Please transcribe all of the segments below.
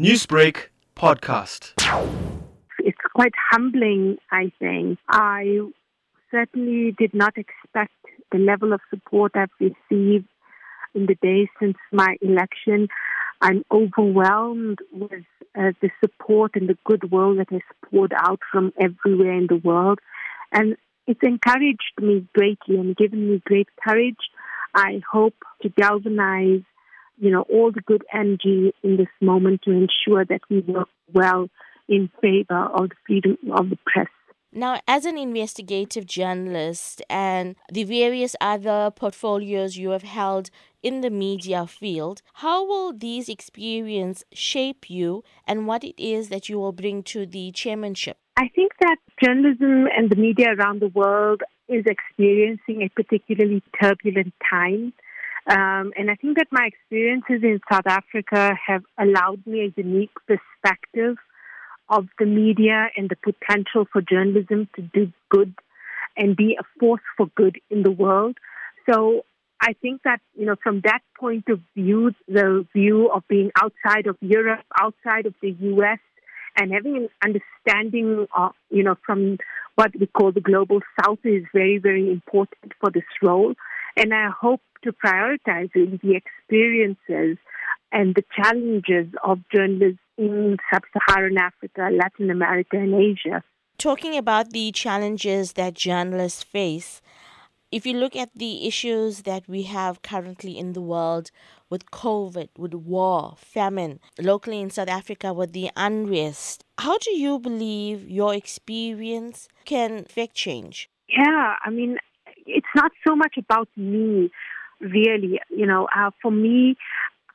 Newsbreak podcast. It's quite humbling, I think. I certainly did not expect the level of support I've received in the days since my election. I'm overwhelmed with uh, the support and the goodwill that has poured out from everywhere in the world. And it's encouraged me greatly and given me great courage. I hope to galvanize, you know, all the good energy in this moment to ensure that we work well in favor of the freedom of the press. Now, as an investigative journalist and the various other portfolios you have held in the media field, how will these experiences shape you and what it is that you will bring to the chairmanship? I think that journalism and the media around the world is experiencing a particularly turbulent time. Um, and I think that my experiences in South Africa have allowed me a unique perspective of the media and the potential for journalism to do good and be a force for good in the world. So I think that, you know, from that point of view, the view of being outside of Europe, outside of the US, and having an understanding of, you know, from what we call the global south is very, very important for this role. And I hope to prioritize the experiences and the challenges of journalists in sub Saharan Africa, Latin America, and Asia. Talking about the challenges that journalists face, if you look at the issues that we have currently in the world with COVID, with war, famine, locally in South Africa with the unrest, how do you believe your experience can affect change? Yeah, I mean, it's not so much about me, really. You know, uh, for me,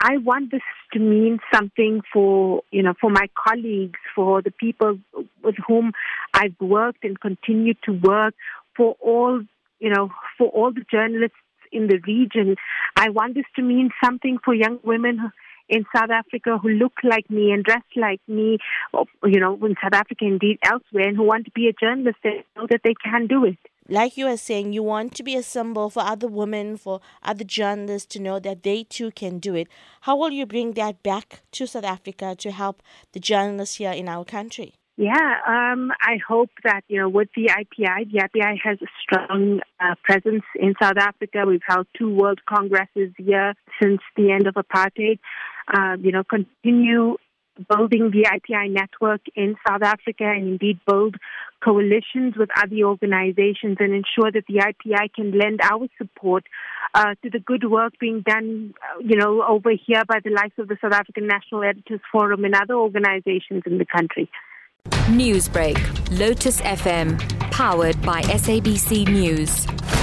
I want this to mean something for, you know, for my colleagues, for the people with whom I've worked and continue to work, for all, you know, for all the journalists in the region. I want this to mean something for young women in South Africa who look like me and dress like me, you know, in South Africa, indeed elsewhere, and who want to be a journalist and know that they can do it like you are saying, you want to be a symbol for other women, for other journalists to know that they too can do it. How will you bring that back to South Africa to help the journalists here in our country? Yeah, um, I hope that, you know, with the IPI, the IPI has a strong uh, presence in South Africa. We've held two World Congresses here since the end of apartheid. Uh, you know, continue building the IPI network in South Africa and indeed build coalitions with other organizations and ensure that the IPI can lend our support uh, to the good work being done, uh, you know, over here by the likes of the South African National Editors Forum and other organizations in the country. Newsbreak, Lotus FM, powered by SABC News.